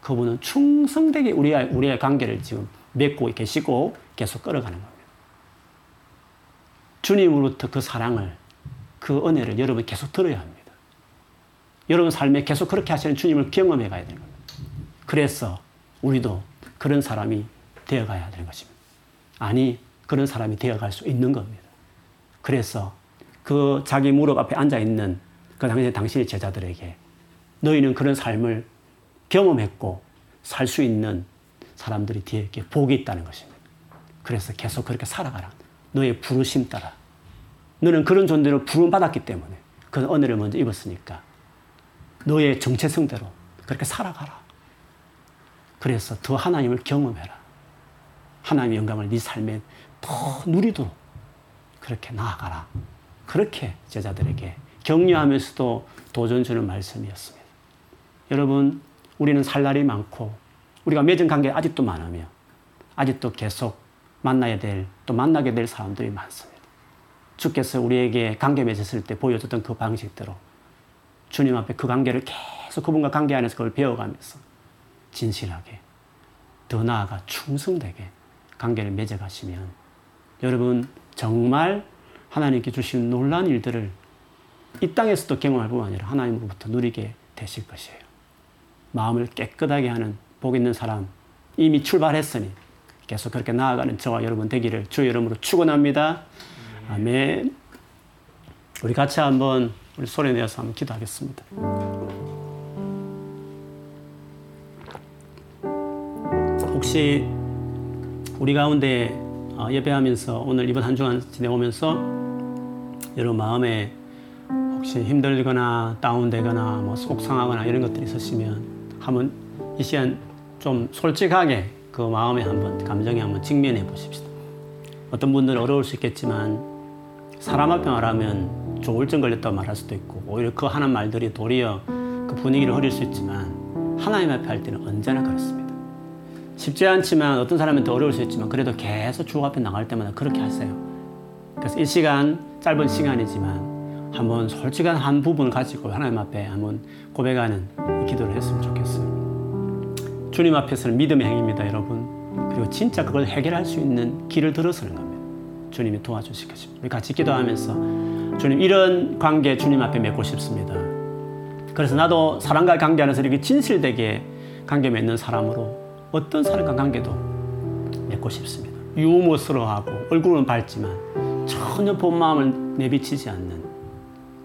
[SPEAKER 1] 그분은 충성되게 우리의, 우리의 관계를 지금 맺고 계시고 계속 끌어가는 겁니다. 주님으로부터 그 사랑을, 그 은혜를 여러분 계속 들어야 합니다. 여러분 삶에 계속 그렇게 하시는 주님을 경험해 가야 되는 겁니다. 그래서 우리도 그런 사람이 되어 가야 되는 것입니다. 아니, 그런 사람이 되어 갈 수 있는 겁니다. 그래서 그 자기 무릎 앞에 앉아 있는 그 당시 당신의 제자들에게 너희는 그런 삶을 경험했고 살 수 있는 사람들이 뒤에 이렇게 복이 있다는 것입니다. 그래서 계속 그렇게 살아가라. 너의 부르심 따라. 너는 그런 존재로 부름 받았기 때문에 그 은혜를 먼저 입었으니까 너의 정체성대로 그렇게 살아가라. 그래서 더 하나님을 경험해라. 하나님의 영광을 네 삶에 더 누리도록 그렇게 나아가라. 그렇게 제자들에게 격려하면서도 도전 주는 말씀이었습니다. 여러분, 우리는 살 날이 많고 우리가 맺은 관계 아직도 많으며 아직도 계속 만나야 될, 또 만나게 될 사람들이 많습니다. 주께서 우리에게 관계 맺었을 때 보여줬던 그 방식대로 주님 앞에 그 관계를 계속 그분과 관계 안에서 그걸 배워가면서 진실하게 더 나아가 충성되게 관계를 맺어가시면 여러분 정말 하나님께 주신 놀라운 일들을 이 땅에서도 경험할 뿐 아니라 하나님으로부터 누리게 되실 것이에요. 마음을 깨끗하게 하는 복 있는 사람 이미 출발했으니 계속 그렇게 나아가는 저와 여러분 되기를 주 이름으로 축원합니다. 아멘. 우리 같이 한번 우리 소리 내어서 한번 기도하겠습니다. 혹시 우리 가운데 어, 예배하면서 오늘 이번 한 주간 지내오면서 여러분 마음에 혹시 힘들거나 다운되거나 뭐 속상하거나 이런 것들이 있으시면 한번 이 시간 좀 솔직하게 그 마음에 한번 감정에 한번 직면해 보십시다. 어떤 분들은 어려울 수 있겠지만 사람 앞에 말하면 조울증 걸렸다고 말할 수도 있고 오히려 그 하는 말들이 도리어 그 분위기를 흐릴 수 있지만 하나님 앞에 할 때는 언제나 그렇습니다. 쉽지 않지만 어떤 사람은 더 어려울 수 있지만 그래도 계속 주 앞에 나갈 때마다 그렇게 하세요. 그래서 이 시간 짧은 시간이지만 한번 솔직한 한 부분을 가지고 하나님 앞에 한번 고백하는 기도를 했으면 좋겠어요. 주님 앞에서는 믿음의 행위입니다, 여러분. 그리고 진짜 그걸 해결할 수 있는 길을 들어서는 겁니다. 주님이 도와주실 것입니다. 우리 같이 기도하면서 주님 이런 관계 주님 앞에 맺고 싶습니다. 그래서 나도 사람과의 관계 안에서 이렇게 진실되게 관계 맺는 사람으로 어떤 사람과 관계도 맺고 싶습니다. 유머스러워하고 얼굴은 밝지만 전혀 본 마음을 내비치지 않는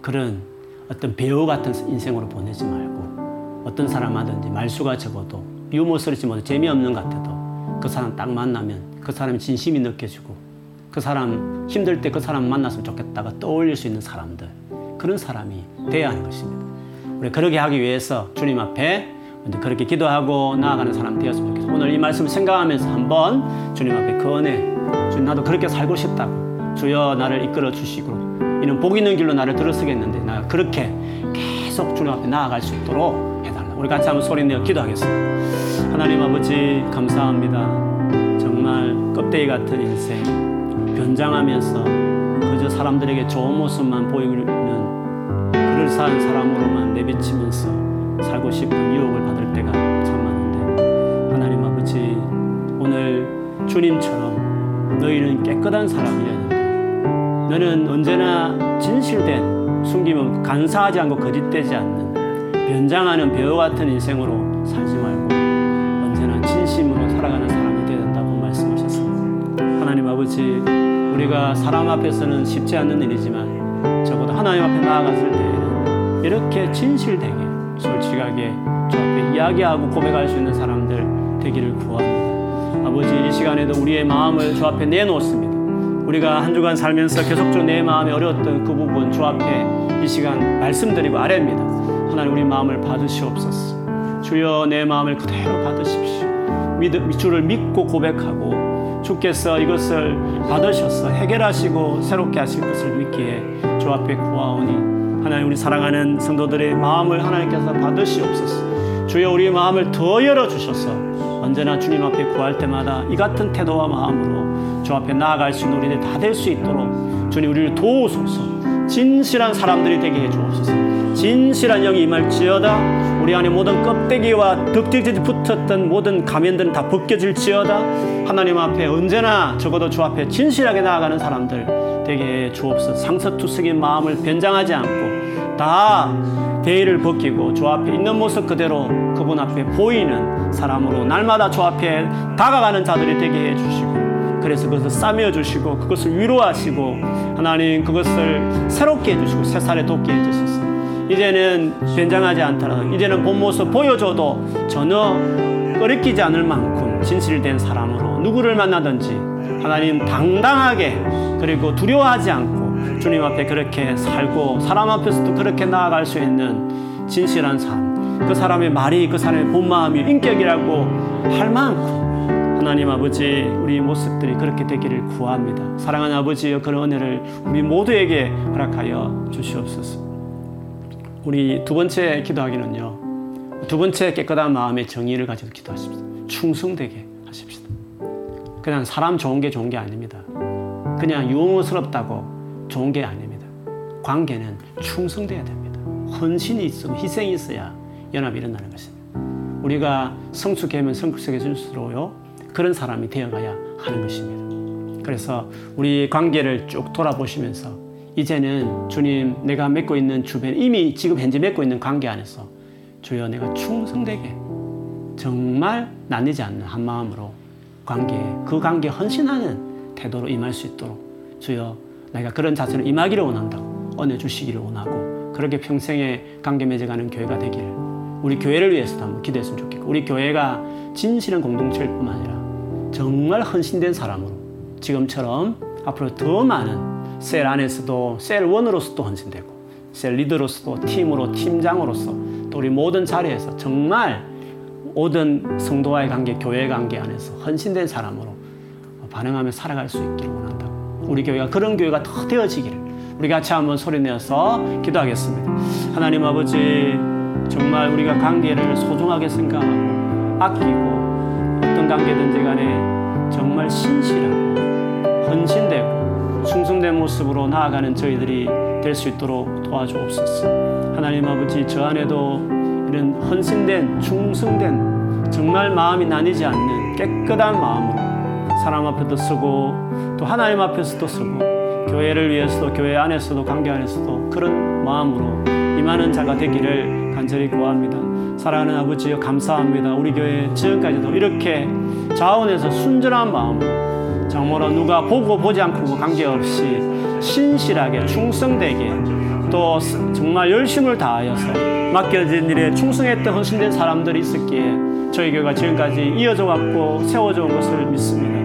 [SPEAKER 1] 그런 어떤 배우 같은 인생으로 보내지 말고 어떤 사람하든지 말수가 적어도 유머스럽지 못해 재미없는 것 같아도 그 사람 딱 만나면 그 사람의 진심이 느껴지고 그 사람 힘들 때 그 사람 만났으면 좋겠다가 떠올릴 수 있는 사람들 그런 사람이 돼야 하는 것입니다. 우리 그러게 하기 위해서 주님 앞에 그렇게 기도하고 나아가는 사람 되었으면 좋겠어요. 오늘 이 말씀 생각하면서 한번 주님 앞에 그 은혜, 주님 나도 그렇게 살고 싶다고 주여 나를 이끌어 주시고 이는 복 있는 길로 나를 들어서겠는데 나 그렇게 계속 주님 앞에 나아갈 수 있도록 해달라. 우리 같이 한번 소리 내어 기도하겠습니다. 하나님 아버지 감사합니다. 정말 껍데기 같은 인생 변장하면서 그저 사람들에게 좋은 모습만 보이는 그럴싸한 사람으로만 내비치면서 살고 싶은 유혹을 받을 때가 참 많은데 하나님 아버지 오늘 주님처럼 너희는 깨끗한 사람이었는데 너는 언제나 진실된 숨김은 간사하지 않고 거짓되지 않는 변장하는 배우 같은 인생으로 살지 말고 언제나 진심으로 살아가는 사람이 되야 된다고 말씀하셨습니다. 하나님 아버지 우리가 사람 앞에서는 쉽지 않는 일이지만 적어도 하나님 앞에 나아갔을 때에는 이렇게 진실되게 솔직하게 주 앞에 이야기하고 고백할 수 있는 사람들 되기를 구합니다. 아버지 이 시간에도 우리의 마음을 주 앞에 내놓습니다. 우리가 한 주간 살면서 계속적으로 내 마음에 어려웠던 그 부분 주 앞에 이 시간 말씀드리고 아뢰입니다. 하나님 우리 마음을 받으시옵소서. 주여 내 마음을 그대로 받으십시오. 주를 믿고 고백하고 주께서 이것을 받으셔서 해결하시고 새롭게 하실 것을 믿기에 주 앞에 구하오니 하나님 우리 사랑하는 성도들의 마음을 하나님께서 받으시옵소서. 주여 우리의 마음을 더 열어 주셔서 언제나 주님 앞에 구할 때마다 이 같은 태도와 마음으로 주 앞에 나아갈 수 있는 우리들 다 될 수 있도록 주님 우리를 도우소서. 진실한 사람들이 되게 해 주옵소서. 진실한 영이 임할지어다 우리 안에 모든 껍데기와 덕지덕지 붙었던 모든 가면들은 다 벗겨질지어다 하나님 앞에 언제나 적어도 주 앞에 진실하게 나아가는 사람들 되게 주옵소서 상서투성인 마음을 변장하지 않고 다 대의를 벗기고 주 앞에 있는 모습 그대로 그분 앞에 보이는 사람으로 날마다 주 앞에 다가가는 자들이 되게 해 주시고 그래서 그것을 싸매어 주시고 그것을 위로하시고 하나님 그것을 새롭게 해 주시고 새살에 돋게 해주소서. 이제는 변장하지 않더라도 이제는 본 모습 보여줘도 전혀 꺼리끼지 않을 만큼 진실된 사람으로 누구를 만나든지 하나님 당당하게 그리고 두려워하지 않고 주님 앞에 그렇게 살고 사람 앞에서도 그렇게 나아갈 수 있는 진실한 삶. 그 사람의 말이 그 사람의 본 마음이 인격이라고 할 만큼 하나님 아버지 우리 모습들이 그렇게 되기를 구합니다. 사랑하는 아버지여 그런 은혜를 우리 모두에게 허락하여 주시옵소서. 우리 두 번째 기도하기는요. 두 번째 깨끗한 마음의 정의를 가지고 기도하십시다. 충성되게 하십시다. 그냥 사람 좋은 게 좋은 게 아닙니다. 그냥 유흥스럽다고 좋은 게 아닙니다. 관계는 충성돼야 됩니다. 헌신이 있으면 희생이 있어야 연합이 일어나는 것입니다. 우리가 성숙하면 성숙해질수록요. 그런 사람이 되어가야 하는 것입니다. 그래서 우리 관계를 쭉 돌아보시면서 이제는 주님 내가 맺고 있는 주변 이미 지금 현재 맺고 있는 관계 안에서 주여 내가 충성되게 정말 나뉘지 않는 한 마음으로 관계 그 관계 헌신하는 태도로 임할 수 있도록 주여 내가 그런 자세로 임하기를 원한다고 은혜 주시기를 원하고 그렇게 평생에 관계 맺어가는 교회가 되기를 우리 교회를 위해서도 한번 기도했으면 좋겠고 우리 교회가 진실한 공동체일 뿐만 아니라 정말 헌신된 사람으로 지금처럼 앞으로 더 많은 셀 안에서도 셀 원으로서도 헌신되고 셀 리더로서도 팀으로 팀장으로서 또 우리 모든 자리에서 정말 모든 성도와의 관계, 교회 관계 안에서 헌신된 사람으로 반응하며 살아갈 수 있기를 원한다고 우리 교회가 그런 교회가 더 되어지기를 우리 같이 한번 소리내어서 기도하겠습니다. 하나님 아버지 정말 우리가 관계를 소중하게 생각하고 아끼고 어떤 관계든지 간에 정말 신실하고 헌신되고 충성된 모습으로 나아가는 저희들이 될 수 있도록 도와주옵소서. 하나님 아버지 저 안에도 이런 헌신된 충성된 정말 마음이 나뉘지 않는 깨끗한 마음으로 사람 앞에도 쓰고 또 하나님 앞에서도 쓰고 교회를 위해서도 교회 안에서도 관계 안에서도 그런 마음으로 임하는 자가 되기를 간절히 구합니다. 사랑하는 아버지여 감사합니다. 우리 교회 지금까지도 이렇게 자원에서 순전한 마음으로 정말로 누가 보고 보지 않고 관계없이 신실하게 충성되게 또 정말 열심을 다하여서 맡겨진 일에 충성했던 헌신된 사람들이 있었기에 저희 교회가 지금까지 이어져 왔고 세워져 온 것을 믿습니다.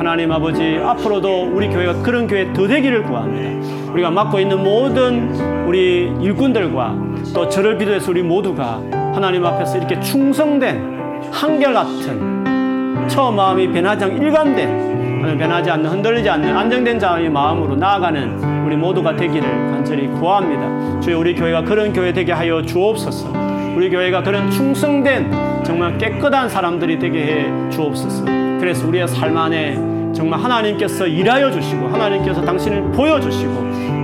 [SPEAKER 1] 하나님 아버지 앞으로도 우리 교회가 그런 교회 더 되기를 구합니다. 우리가 맡고 있는 모든 우리 일꾼들과 또 저를 비롯해서 우리 모두가 하나님 앞에서 이렇게 충성된 한결같은 처음 마음이 변하지 않고 일관된 변하지 않는 흔들리지 않는 안정된 자의 마음으로 나아가는 우리 모두가 되기를 간절히 구합니다. 주여 우리 교회가 그런 교회 되게 하여 주옵소서. 우리 교회가 그런 충성된 정말 깨끗한 사람들이 되게 해 주옵소서. 그래서 우리의 삶 안에 정말 하나님께서 일하여 주시고 하나님께서 당신을 보여주시고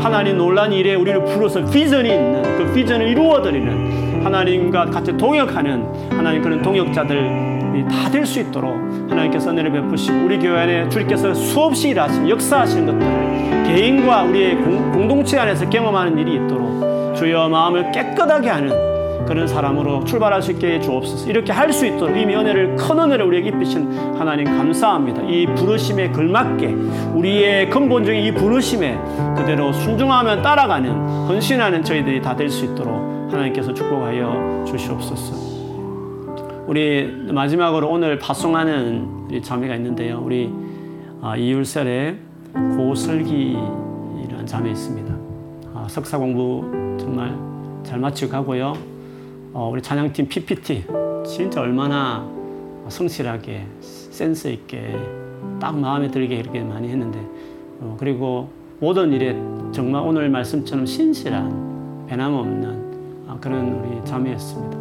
[SPEAKER 1] 하나님 놀란 일에 우리를 불러서 비전이 있는 그 비전을 이루어 드리는 하나님과 같이 동역하는 하나님 그런 동역자들 다 될 수 있도록 하나님께서 은혜를 베푸시고 우리 교회 안에 주님께서 수없이 일하시는 역사하시는 것들을 개인과 우리의 공, 동체 안에서 경험하는 일이 있도록 주여 마음을 깨끗하게 하는 그런 사람으로 출발할 수 있게 주옵소서. 이렇게 할 수 있도록 이미 은혜를 큰 은혜를 우리에게 입히신 하나님 감사합니다. 이 부르심에 걸맞게 우리의 근본적인 이 부르심에 그대로 순종하면 따라가는 헌신하는 저희들이 다 될 수 있도록 하나님께서 축복하여 주시옵소서. 우리 마지막으로 오늘 파송하는 우리 자매가 있는데요. 우리 아, 이율셀의 고설기라는 자매 있습니다. 아, 석사 공부 정말 잘 마치고 가고요. 어, 우리 찬양팀 PPT 진짜 얼마나 성실하게 센스 있게 딱 마음에 들게 이렇게 많이 했는데 어, 그리고 모든 일에 정말 오늘 말씀처럼 신실한 변함없는 아, 그런 우리 자매였습니다.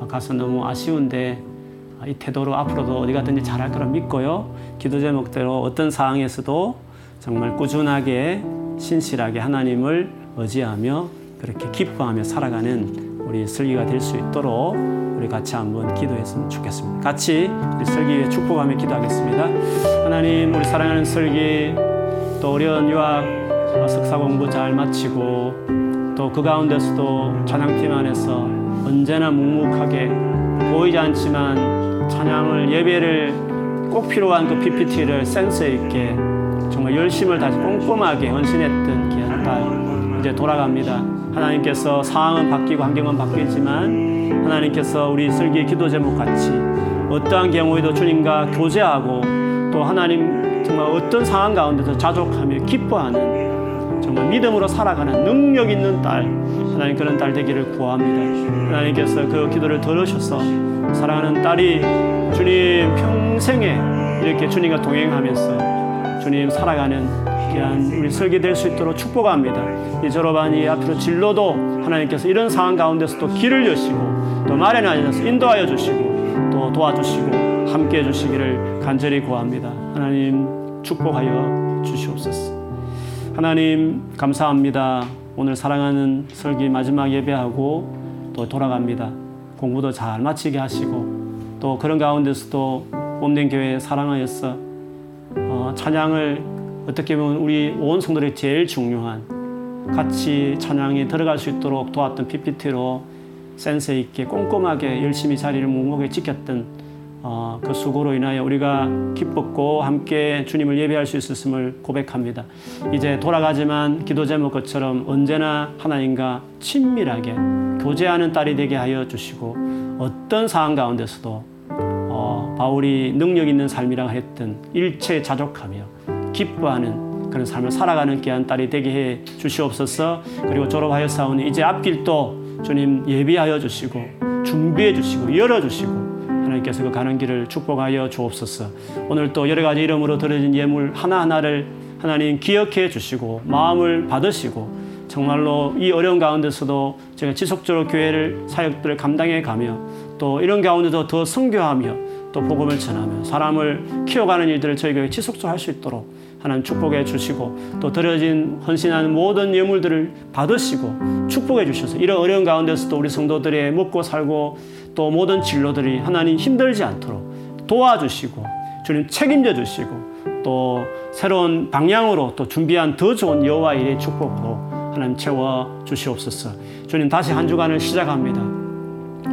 [SPEAKER 1] 아, 가서 너무 아쉬운데 아, 이 태도로 앞으로도 어디 가든지 잘할 거라 믿고요. 기도 제목대로 어떤 상황에서도 정말 꾸준하게 신실하게 하나님을 의지하며 그렇게 기뻐하며 살아가는 우리 설기가 될 수 있도록 우리 같이 한번 기도했으면 좋겠습니다. 같이 우리 설기에 축복하며 기도하겠습니다. 하나님, 우리 사랑하는 설기 또 어려운 유학 석사 공부 잘 마치고 또 그 가운데서도 찬양팀 안에서 언제나 묵묵하게 보이지 않지만 찬양을 예배를 꼭 필요한 그 PPT를 센스 있게 정말 열심을 다시 꼼꼼하게 헌신했던 귀한 딸 이제 돌아갑니다. 하나님께서 상황은 바뀌고 환경은 바뀌지만 하나님께서 우리 슬기의 기도 제목 같이 어떠한 경우에도 주님과 교제하고 또 하나님 정말 어떤 상황 가운데서 자족하며 기뻐하는 정말 믿음으로 살아가는 능력 있는 딸 하나님 그런 딸 되기를 구합니다. 하나님께서 그 기도를 들으셔서 사랑하는 딸이 주님 평생에 이렇게 주님과 동행하면서 주님 살아가는 귀한 우리 설계 될 수 있도록 축복합니다. 이 졸업반이 앞으로 진로도 하나님께서 이런 상황 가운데서도 길을 여시고 또 마련하셔서 인도하여 주시고 또 도와주시고 함께 해주시기를 간절히 구합니다. 하나님 축복하여 주시옵소서. 하나님 감사합니다. 오늘 사랑하는 설기 마지막 예배하고 또 돌아갑니다. 공부도 잘 마치게 하시고 또 그런 가운데서도 몸된 교회 사랑하여서 어, 찬양을 어떻게 보면 우리 온 성도들이 제일 중요한 같이 찬양에 들어갈 수 있도록 도왔던 PPT로 센스 있게 꼼꼼하게 열심히 자리를 묵묵하게 지켰던 어, 그 수고로 인하여 우리가 기뻤고 함께 주님을 예배할 수 있었음을 고백합니다. 이제 돌아가지만 기도 제목 것처럼 언제나 하나님과 친밀하게 교제하는 딸이 되게 하여 주시고 어떤 상황 가운데서도 어, 바울이 능력 있는 삶이라고 했던 일체 자족하며 기뻐하는 그런 삶을 살아가는 귀한 딸이 되게 해 주시옵소서. 그리고 졸업하여 싸우니 이제 앞길도 주님 예비하여 주시고 준비해 주시고 열어 주시고 하나님께서 그 가는 길을 축복하여 주옵소서. 오늘 또 여러 가지 이름으로 드려진 예물 하나하나를 하나님 기억해 주시고 마음을 받으시고 정말로 이 어려운 가운데서도 제가 지속적으로 교회를 사역들을 감당해 가며 또 이런 가운데도 더 성교하며 또 복음을 전하며 사람을 키워가는 일들을 저희 교회 지속적으로 할 수 있도록 하나님 축복해 주시고 또 드려진 헌신하는 모든 예물들을 받으시고 축복해 주셔서 이런 어려운 가운데서도 우리 성도들의 먹고 살고 또 모든 진로들이 하나님 힘들지 않도록 도와주시고 주님 책임져 주시고 또 새로운 방향으로 또 준비한 더 좋은 여호와 일의 축복으로 하나님 채워 주시옵소서. 주님 다시 한 주간을 시작합니다.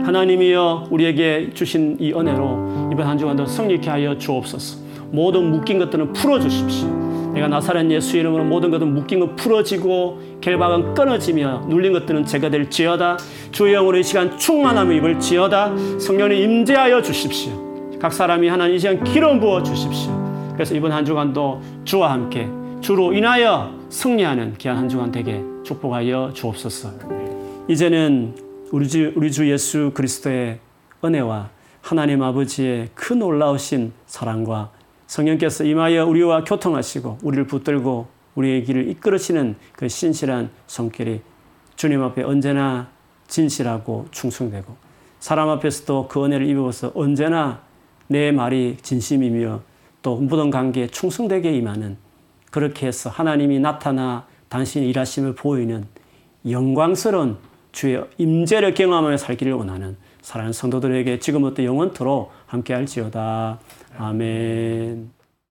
[SPEAKER 1] 하나님이여 우리에게 주신 이 은혜로 이번 한 주간도 성립케 하여 주옵소서. 모든 묶인 것들은 풀어 주십시오. 내가 나사렛 예수 이름으로 모든 것은 묶인 것 풀어지고 결박은 끊어지며 눌린 것들은 제거될 지어다. 주의 영으로 이 시간 충만함을 입을 지어다. 성령이 임재하여 주십시오. 각 사람이 하나님 이 시간 기름 부어 주십시오. 그래서 이번 한 주간도 주와 함께 주로 인하여 승리하는 귀한 한 주간 되게 축복하여 주옵소서. 이제는 우리 주, 우리 주 예수 그리스도의 은혜와 하나님 아버지의 큰 놀라우신 사랑과 성령께서 임하여 우리와 교통하시고 우리를 붙들고 우리의 길을 이끌으시는 그 신실한 손길이 주님 앞에 언제나 진실하고 충성되고 사람 앞에서도 그 은혜를 입어서 언제나 내 말이 진심이며 또 모든 관계에 충성되게 임하는 그렇게 해서 하나님이 나타나 당신의 일하심을 보이는 영광스러운 주의 임재를 경험하며 살기를 원하는 사랑하는 성도들에게 지금부터 영원토록 함께할지어다. 아멘.